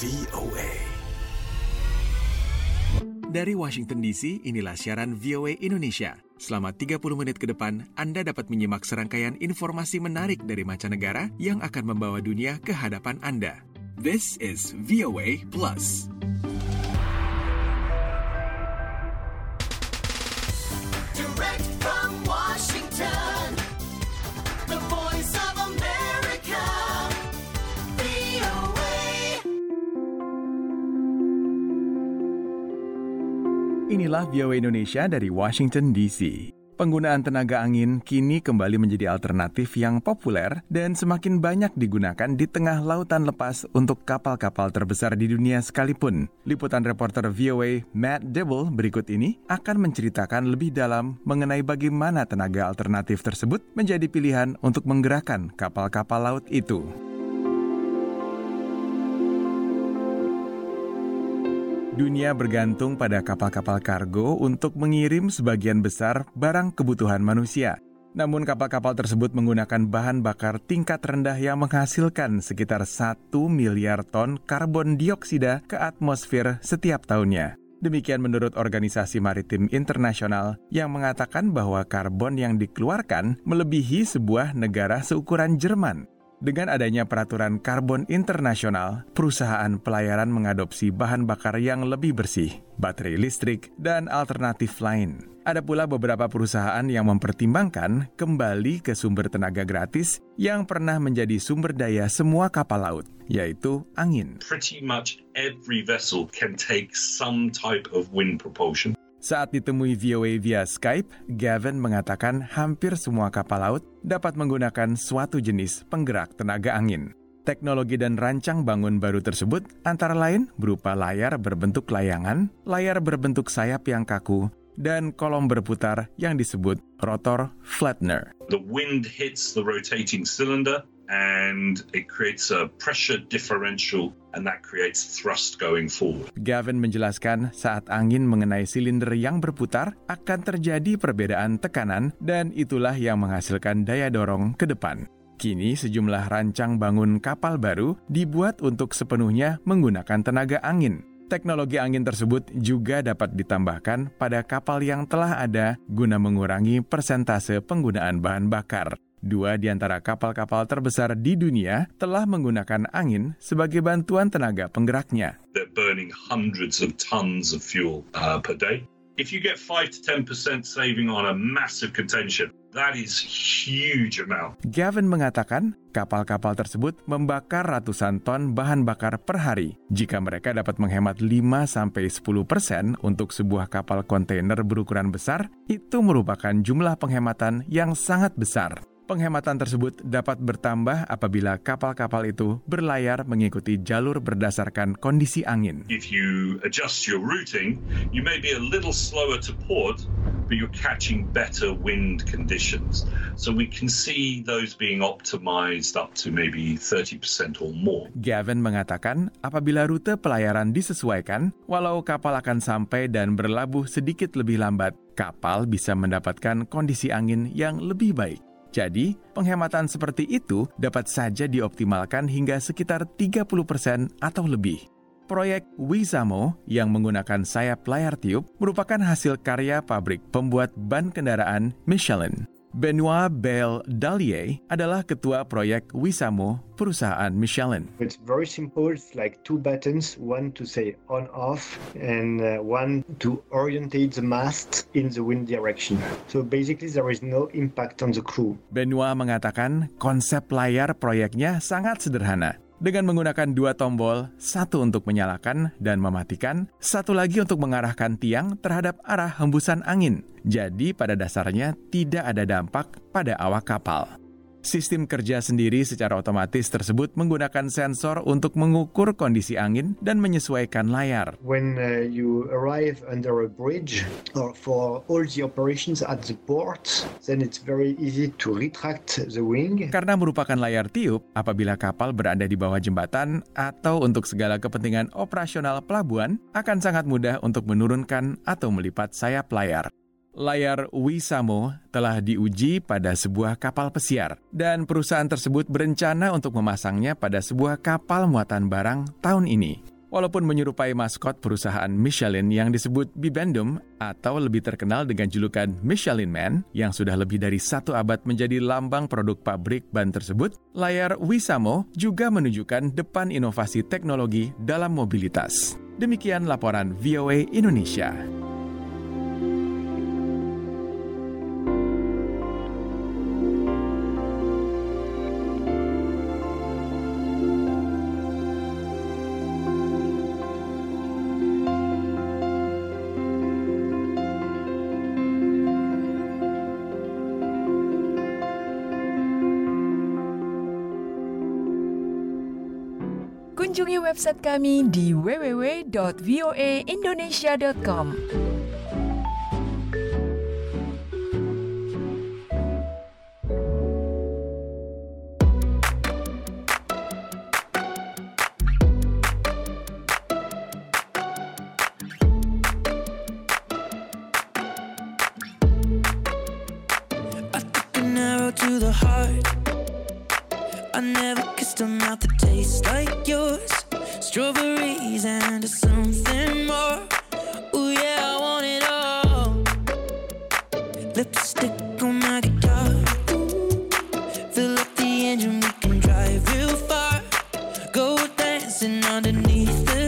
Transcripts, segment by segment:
VOA. Dari Washington DC, inilah siaran VOA Indonesia. Selama 30 menit ke depan, Anda dapat menyimak serangkaian informasi menarik dari mancanegara yang akan membawa dunia ke hadapan Anda. This is VOA Plus. Inilah VOA Indonesia dari Washington DC. Penggunaan tenaga angin kini kembali menjadi alternatif yang populer dan semakin banyak digunakan di tengah lautan lepas untuk kapal-kapal terbesar di dunia sekalipun. Liputan reporter VOA Matt Dibble berikut ini akan menceritakan lebih dalam mengenai bagaimana tenaga alternatif tersebut menjadi pilihan untuk menggerakkan kapal-kapal laut itu. Dunia bergantung pada kapal-kapal kargo untuk mengirim sebagian besar barang kebutuhan manusia. Namun kapal-kapal tersebut menggunakan bahan bakar tingkat rendah yang menghasilkan sekitar 1 miliar ton karbon dioksida ke atmosfer setiap tahunnya. Demikian menurut Organisasi Maritim Internasional yang mengatakan bahwa karbon yang dikeluarkan melebihi sebuah negara seukuran Jerman. Dengan adanya peraturan karbon internasional, perusahaan pelayaran mengadopsi bahan bakar yang lebih bersih, baterai listrik, dan alternatif lain. Ada pula beberapa perusahaan yang mempertimbangkan kembali ke sumber tenaga gratis yang pernah menjadi sumber daya semua kapal laut, yaitu angin. pretty much every vessel can take some type of wind propulsion. Saat ditemui VOA via Skype, Gavin mengatakan hampir semua kapal laut dapat menggunakan suatu jenis penggerak tenaga angin. Teknologi dan rancang bangun baru tersebut antara lain berupa layar berbentuk layangan, layar berbentuk sayap yang kaku, dan kolom berputar yang disebut rotor flattener. The wind hits the rotating cylinder and it creates a pressure differential and that creates thrust going forward. Gavin menjelaskan saat angin mengenai silinder yang berputar akan terjadi perbedaan tekanan dan itulah yang menghasilkan daya dorong ke depan. Kini sejumlah rancang bangun kapal baru dibuat untuk sepenuhnya menggunakan tenaga angin. Teknologi angin tersebut juga dapat ditambahkan pada kapal yang telah ada guna mengurangi persentase penggunaan bahan bakar. Dua di antara kapal-kapal terbesar di dunia telah menggunakan angin sebagai bantuan tenaga penggeraknya. They're burning hundreds of tons of fuel uh, per day. If you get 5 to 10% saving on a massive ship, that is huge amount. Gavin mengatakan kapal-kapal tersebut membakar ratusan ton bahan bakar per hari. Jika mereka dapat menghemat 5-10% untuk sebuah kapal kontainer berukuran besar, itu merupakan jumlah penghematan yang sangat besar. Penghematan tersebut dapat bertambah apabila kapal-kapal itu berlayar mengikuti jalur berdasarkan kondisi angin. If you adjust your routing, you may be a little slower to port, but you're catching better wind conditions. So we can see those being optimized up to maybe 30% or more. Gavin mengatakan apabila rute pelayaran disesuaikan, walau kapal akan sampai dan berlabuh sedikit lebih lambat, kapal bisa mendapatkan kondisi angin yang lebih baik. Jadi, penghematan seperti itu dapat saja dioptimalkan hingga sekitar 30% atau lebih. Proyek Wizamo yang menggunakan sayap layar tiup merupakan hasil karya pabrik pembuat ban kendaraan Michelin. Benoit Bell Dallier adalah ketua proyek Wisamo perusahaan Michelin. It's very simple. It's like two buttons, one to say on off and uh, one to orientate the mast in the wind direction. So basically there is no impact on the crew. Benoit mengatakan konsep layar proyeknya sangat sederhana. Dengan menggunakan dua tombol, satu untuk menyalakan dan mematikan, satu lagi untuk mengarahkan tiang terhadap arah hembusan angin. Jadi pada dasarnya tidak ada dampak pada awak kapal. Sistem kerja sendiri secara otomatis tersebut menggunakan sensor untuk mengukur kondisi angin dan menyesuaikan layar. When uh, you arrive under a bridge or for all the operations at the port, then it's very easy to retract the wing. Karena merupakan layar tiup, apabila kapal berada di bawah jembatan atau untuk segala kepentingan operasional pelabuhan, akan sangat mudah untuk menurunkan atau melipat sayap layar. Layar Wisamo telah diuji pada sebuah kapal pesiar, dan perusahaan tersebut berencana untuk memasangnya pada sebuah kapal muatan barang tahun ini. Walaupun menyerupai maskot perusahaan Michelin yang disebut Bibendum atau lebih terkenal dengan julukan Michelin Man yang sudah lebih dari satu abad menjadi lambang produk pabrik ban tersebut, layar Wisamo juga menunjukkan depan inovasi teknologi dalam mobilitas. Demikian laporan VOA Indonesia. kunjungi website kami di www.voaindonesia.com. beneath the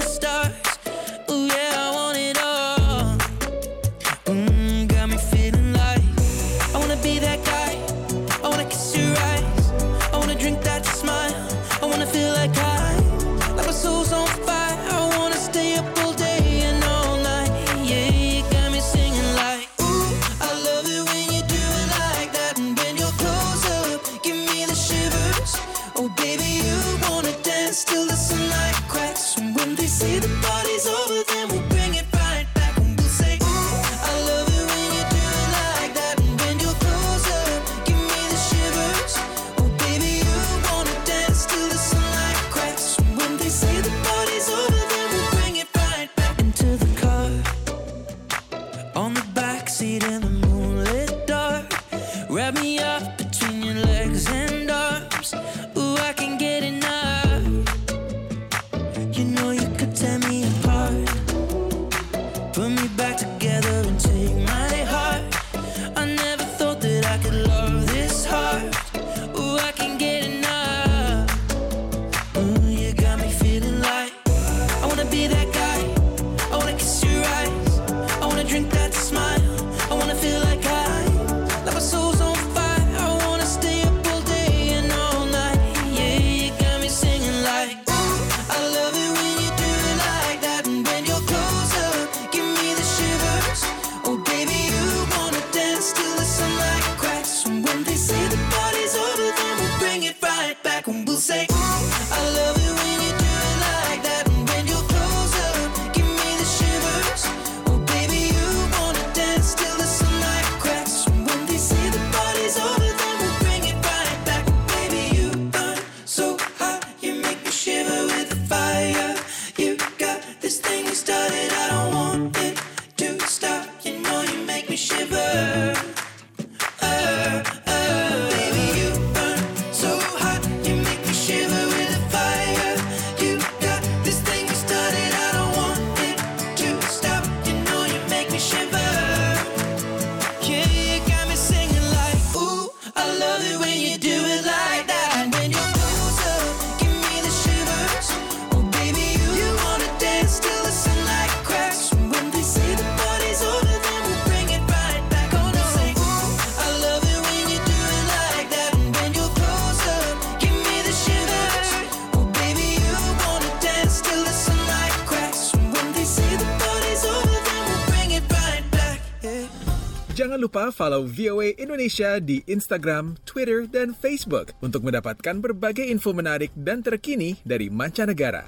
Jangan lupa follow VOA Indonesia di Instagram, Twitter, dan Facebook untuk mendapatkan berbagai info menarik dan terkini dari mancanegara.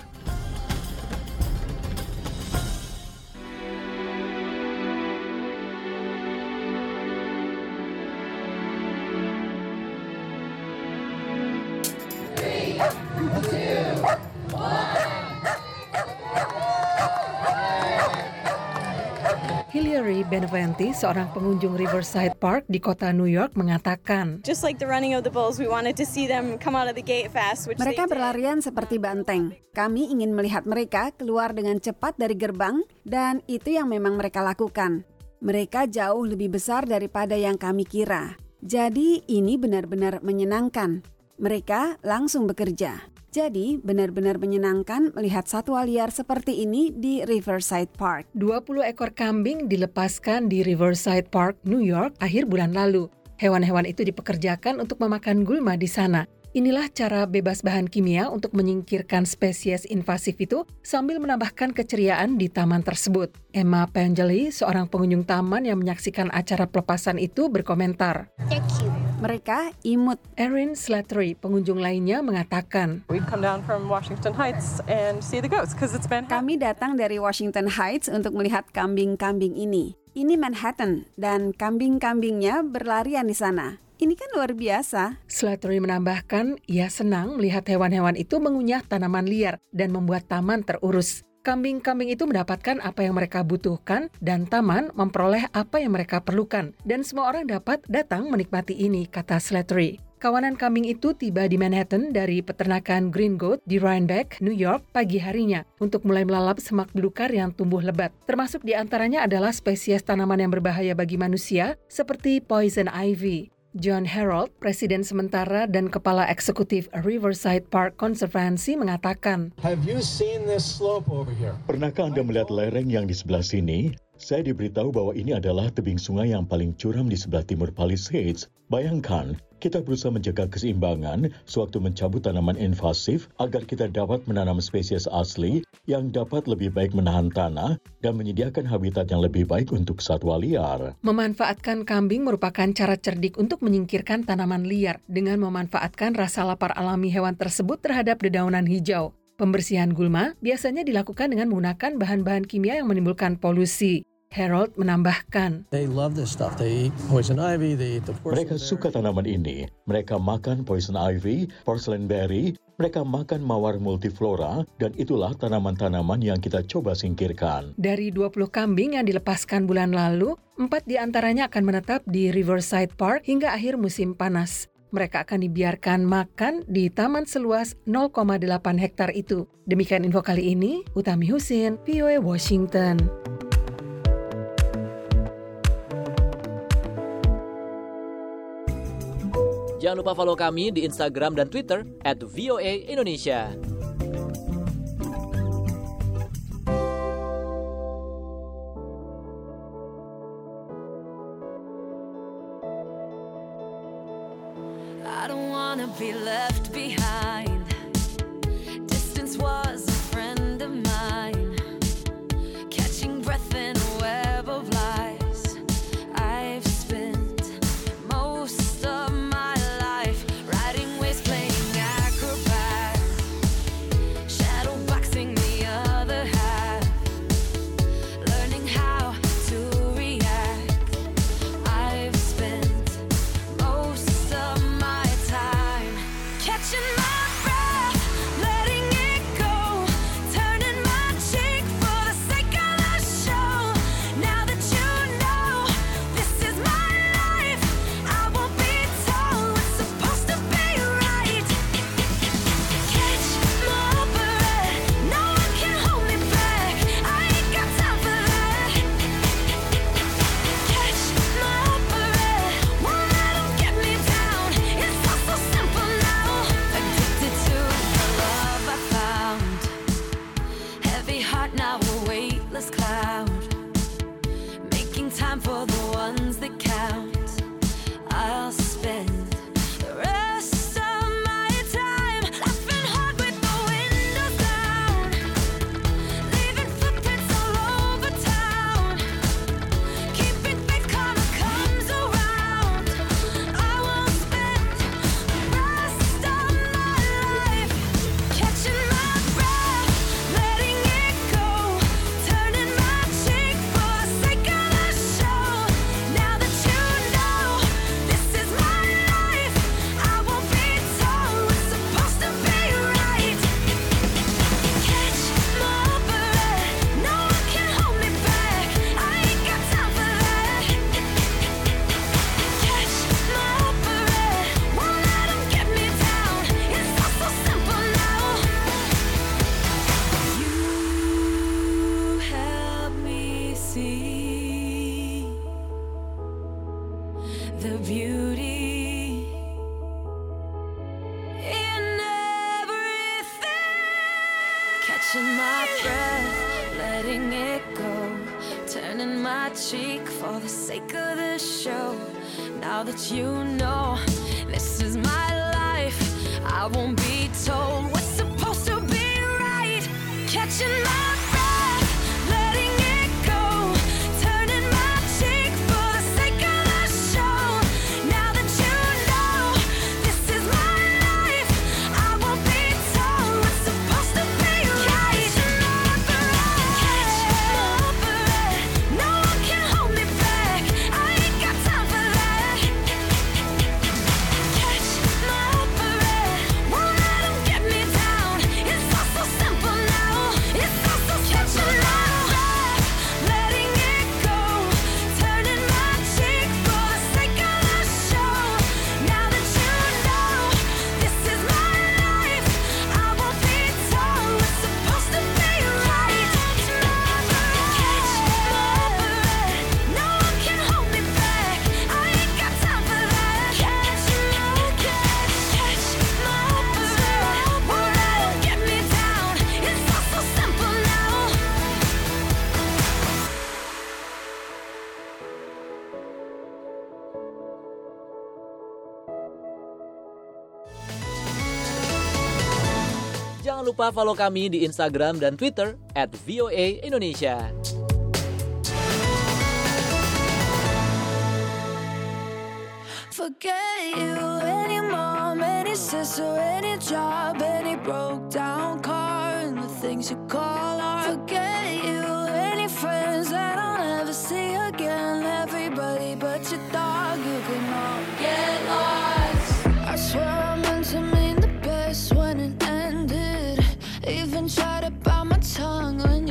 Seorang pengunjung Riverside Park di kota New York, mengatakan, Just like the running of the bulls, we wanted to see them come out of the gate fast, which Mereka they did. berlarian seperti banteng. Kami ingin melihat mereka keluar dengan cepat dari gerbang, dan itu yang memang mereka lakukan. Mereka jauh lebih besar daripada yang kami kira. Jadi, ini benar-benar menyenangkan. Mereka langsung bekerja. Jadi, benar-benar menyenangkan melihat satwa liar seperti ini di Riverside Park. 20 ekor kambing dilepaskan di Riverside Park, New York akhir bulan lalu. Hewan-hewan itu dipekerjakan untuk memakan gulma di sana. Inilah cara bebas bahan kimia untuk menyingkirkan spesies invasif itu sambil menambahkan keceriaan di taman tersebut. Emma Pangeli, seorang pengunjung taman yang menyaksikan acara pelepasan itu berkomentar. Mereka imut. Erin Slattery, pengunjung lainnya, mengatakan, We've come down from Washington Heights and see the goats because it's Manhattan. Kami datang dari Washington Heights untuk melihat kambing-kambing ini. Ini Manhattan, dan kambing-kambingnya berlarian di sana. Ini kan luar biasa. Slattery menambahkan, ia senang melihat hewan-hewan itu mengunyah tanaman liar dan membuat taman terurus. Kambing-kambing itu mendapatkan apa yang mereka butuhkan dan taman memperoleh apa yang mereka perlukan. Dan semua orang dapat datang menikmati ini, kata Slattery. Kawanan kambing itu tiba di Manhattan dari peternakan Green Goat di Rhinebeck, New York pagi harinya untuk mulai melalap semak belukar yang tumbuh lebat. Termasuk di antaranya adalah spesies tanaman yang berbahaya bagi manusia seperti poison ivy. John Harold, Presiden sementara dan Kepala Eksekutif Riverside Park Conservancy mengatakan, Have you seen this slope over here? Pernahkah Anda melihat lereng yang di sebelah sini? Saya diberitahu bahwa ini adalah tebing sungai yang paling curam di sebelah timur Palisades. Bayangkan, kita berusaha menjaga keseimbangan sewaktu mencabut tanaman invasif agar kita dapat menanam spesies asli yang dapat lebih baik menahan tanah dan menyediakan habitat yang lebih baik untuk satwa liar. Memanfaatkan kambing merupakan cara cerdik untuk menyingkirkan tanaman liar dengan memanfaatkan rasa lapar alami hewan tersebut terhadap dedaunan hijau. Pembersihan gulma biasanya dilakukan dengan menggunakan bahan-bahan kimia yang menimbulkan polusi. Harold menambahkan, They love this stuff. They eat poison ivy, they eat the Mereka suka tanaman ini. Mereka makan poison ivy, porcelain berry, mereka makan mawar multiflora, dan itulah tanaman-tanaman yang kita coba singkirkan. Dari 20 kambing yang dilepaskan bulan lalu, empat di antaranya akan menetap di Riverside Park hingga akhir musim panas. Mereka akan dibiarkan makan di taman seluas 0,8 hektar itu. Demikian info kali ini, Utami Husin, VOA Washington. Jangan lupa follow kami di Instagram dan Twitter at VOA Indonesia. I don't wanna be left behind. Now we're weightless cloud. you lupa follow kami di Instagram dan Twitter at VOA Indonesia. Forget you, any mom, any sister, any job, any broke down car, and the things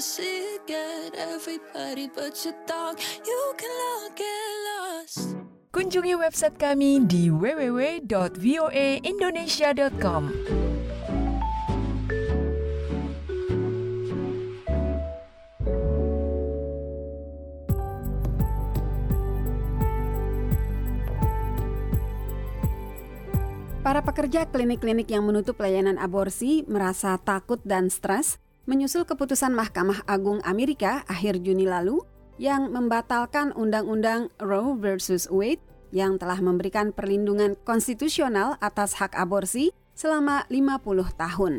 never see again everybody but your dog. You can all get lost. Kunjungi website kami di www.voaindonesia.com. Para pekerja klinik-klinik yang menutup layanan aborsi merasa takut dan stres menyusul keputusan Mahkamah Agung Amerika akhir Juni lalu yang membatalkan Undang-Undang Roe versus Wade yang telah memberikan perlindungan konstitusional atas hak aborsi selama 50 tahun.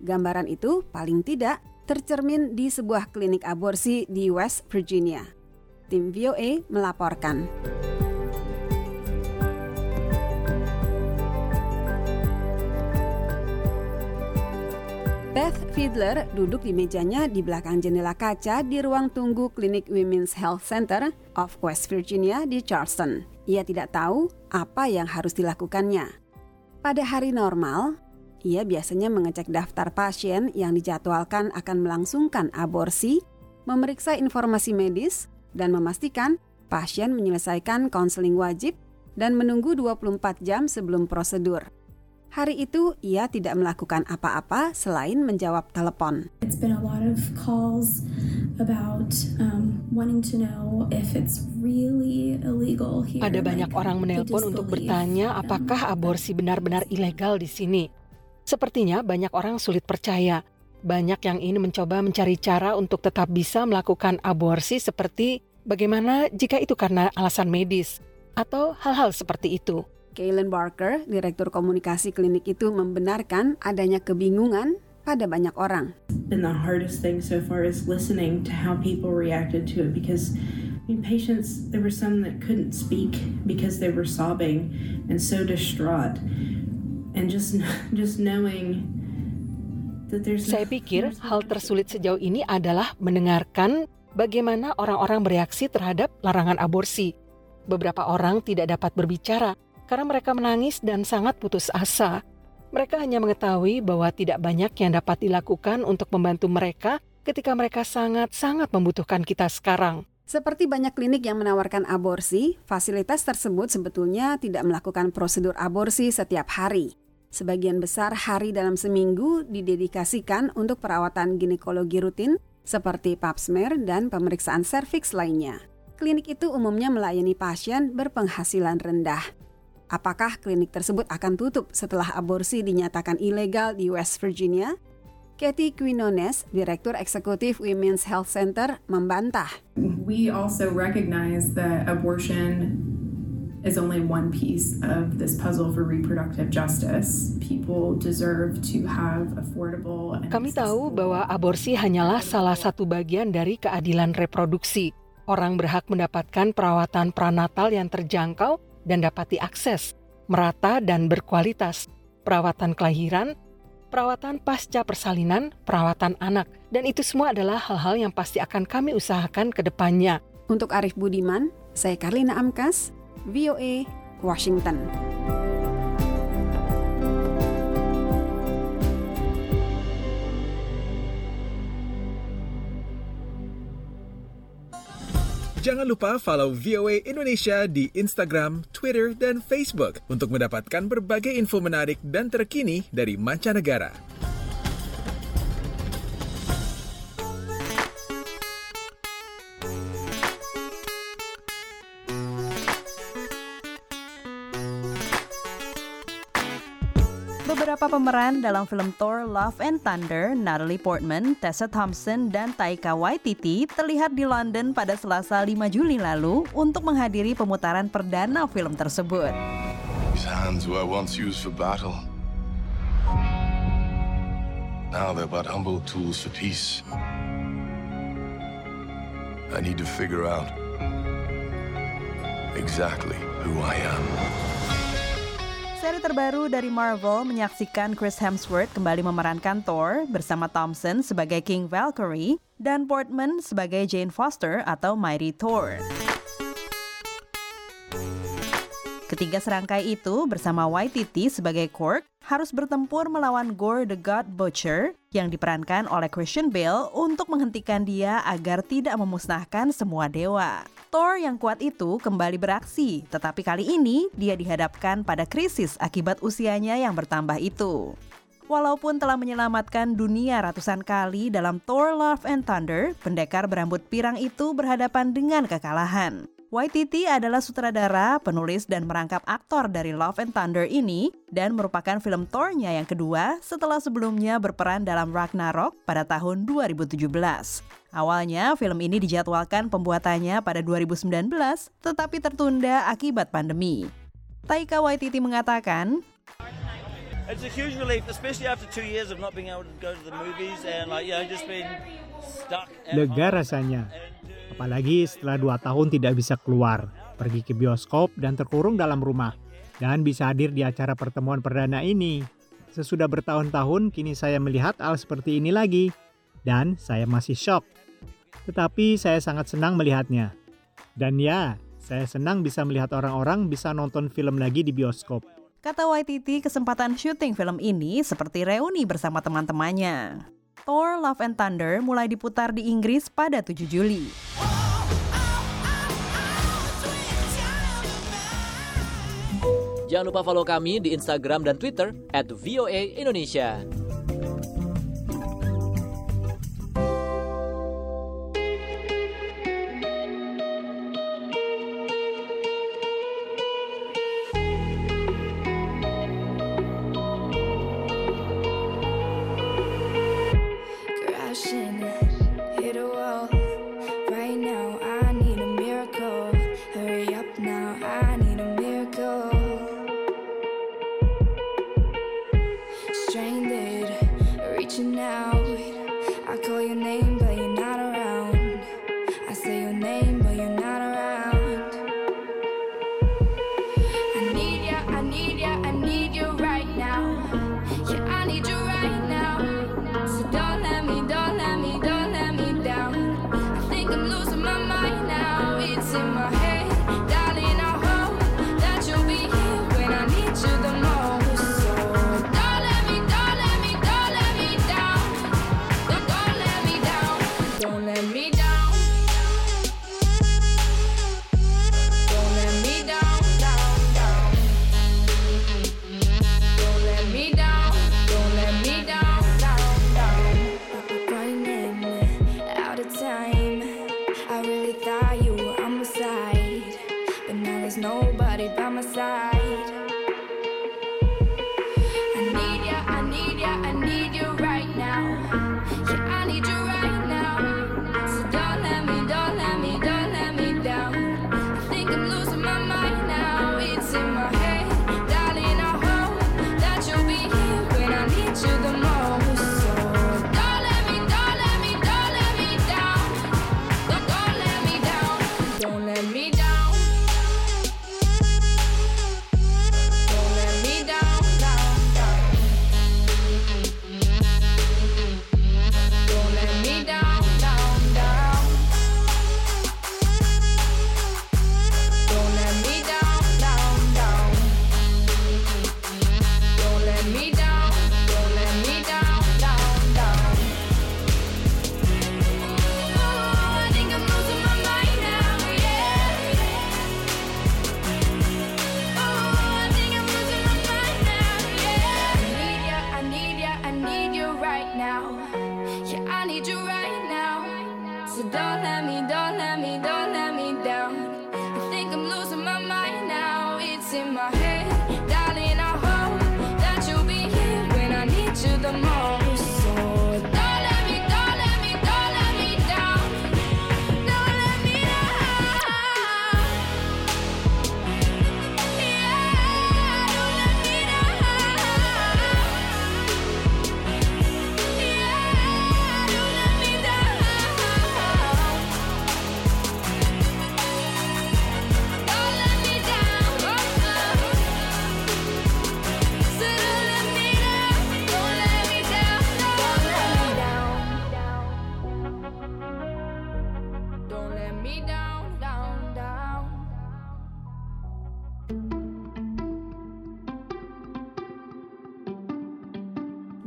Gambaran itu paling tidak tercermin di sebuah klinik aborsi di West Virginia. Tim VOA melaporkan. Beth Fiedler duduk di mejanya di belakang jendela kaca di ruang tunggu klinik Women's Health Center of West Virginia di Charleston. Ia tidak tahu apa yang harus dilakukannya. Pada hari normal, ia biasanya mengecek daftar pasien yang dijadwalkan akan melangsungkan aborsi, memeriksa informasi medis, dan memastikan pasien menyelesaikan konseling wajib dan menunggu 24 jam sebelum prosedur. Hari itu ia tidak melakukan apa-apa selain menjawab telepon. It's been a lot of calls about um, wanting to know if it's really illegal here. Ada banyak orang menelpon untuk bertanya apakah aborsi benar-benar ilegal di sini. Sepertinya banyak orang sulit percaya. Banyak yang ingin mencoba mencari cara untuk tetap bisa melakukan aborsi seperti bagaimana jika itu karena alasan medis atau hal-hal seperti itu. Kaylin Barker, direktur komunikasi klinik itu membenarkan adanya kebingungan pada banyak orang. And the hardest thing so far is listening to how people reacted to it because I mean, patients, there were some that couldn't speak because they were sobbing and so distraught. And just just knowing that there's Saya pikir hal tersulit sejauh ini adalah mendengarkan bagaimana orang-orang bereaksi terhadap larangan aborsi. Beberapa orang tidak dapat berbicara karena mereka menangis dan sangat putus asa. Mereka hanya mengetahui bahwa tidak banyak yang dapat dilakukan untuk membantu mereka ketika mereka sangat-sangat membutuhkan kita sekarang. Seperti banyak klinik yang menawarkan aborsi, fasilitas tersebut sebetulnya tidak melakukan prosedur aborsi setiap hari. Sebagian besar hari dalam seminggu didedikasikan untuk perawatan ginekologi rutin seperti pap smear dan pemeriksaan serviks lainnya. Klinik itu umumnya melayani pasien berpenghasilan rendah. Apakah klinik tersebut akan tutup setelah aborsi dinyatakan ilegal di West Virginia? Kathy Quinones, Direktur Eksekutif Women's Health Center, membantah. We also recognize that abortion is only one piece of this puzzle for reproductive justice. People deserve to have affordable and Kami tahu bahwa aborsi hanyalah salah satu bagian dari keadilan reproduksi. Orang berhak mendapatkan perawatan pranatal yang terjangkau dan dapat diakses, merata dan berkualitas, perawatan kelahiran, perawatan pasca persalinan, perawatan anak, dan itu semua adalah hal-hal yang pasti akan kami usahakan ke depannya. Untuk Arif Budiman, saya Karlina Amkas, VOA, Washington. Jangan lupa follow VOA Indonesia di Instagram, Twitter, dan Facebook untuk mendapatkan berbagai info menarik dan terkini dari mancanegara. Pemeran dalam film Thor Love and Thunder, Natalie Portman, Tessa Thompson, dan Taika Waititi terlihat di London pada Selasa 5 Juli lalu untuk menghadiri pemutaran perdana film tersebut. Exactly who I am. Seri terbaru dari Marvel menyaksikan Chris Hemsworth kembali memerankan Thor bersama Thompson sebagai King Valkyrie dan Portman sebagai Jane Foster atau Mighty Thor. Ketiga serangkai itu bersama Waititi sebagai Korg harus bertempur melawan Gore the God Butcher yang diperankan oleh Christian Bale untuk menghentikan dia agar tidak memusnahkan semua dewa. Thor yang kuat itu kembali beraksi, tetapi kali ini dia dihadapkan pada krisis akibat usianya yang bertambah itu. Walaupun telah menyelamatkan dunia ratusan kali dalam Thor Love and Thunder, pendekar berambut pirang itu berhadapan dengan kekalahan. YTT adalah sutradara, penulis, dan merangkap aktor dari Love and Thunder ini dan merupakan film Thor-nya yang kedua setelah sebelumnya berperan dalam Ragnarok pada tahun 2017. Awalnya, film ini dijadwalkan pembuatannya pada 2019 tetapi tertunda akibat pandemi. Taika Waititi mengatakan, Lega rasanya, Apalagi setelah dua tahun tidak bisa keluar, pergi ke bioskop dan terkurung dalam rumah. Dan bisa hadir di acara pertemuan perdana ini. Sesudah bertahun-tahun kini saya melihat hal seperti ini lagi. Dan saya masih shock. Tetapi saya sangat senang melihatnya. Dan ya, saya senang bisa melihat orang-orang bisa nonton film lagi di bioskop. Kata YTT, kesempatan syuting film ini seperti reuni bersama teman-temannya. Thor Love and Thunder mulai diputar di Inggris pada 7 Juli. Jangan lupa follow kami di Instagram dan Twitter @voa_indonesia. Indonesia.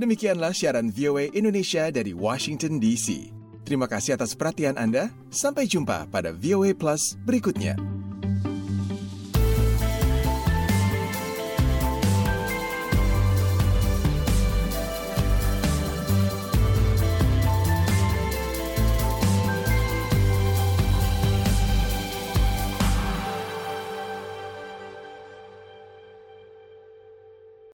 Demikianlah siaran VOA Indonesia dari Washington DC. Terima kasih atas perhatian Anda. Sampai jumpa pada VOA Plus berikutnya.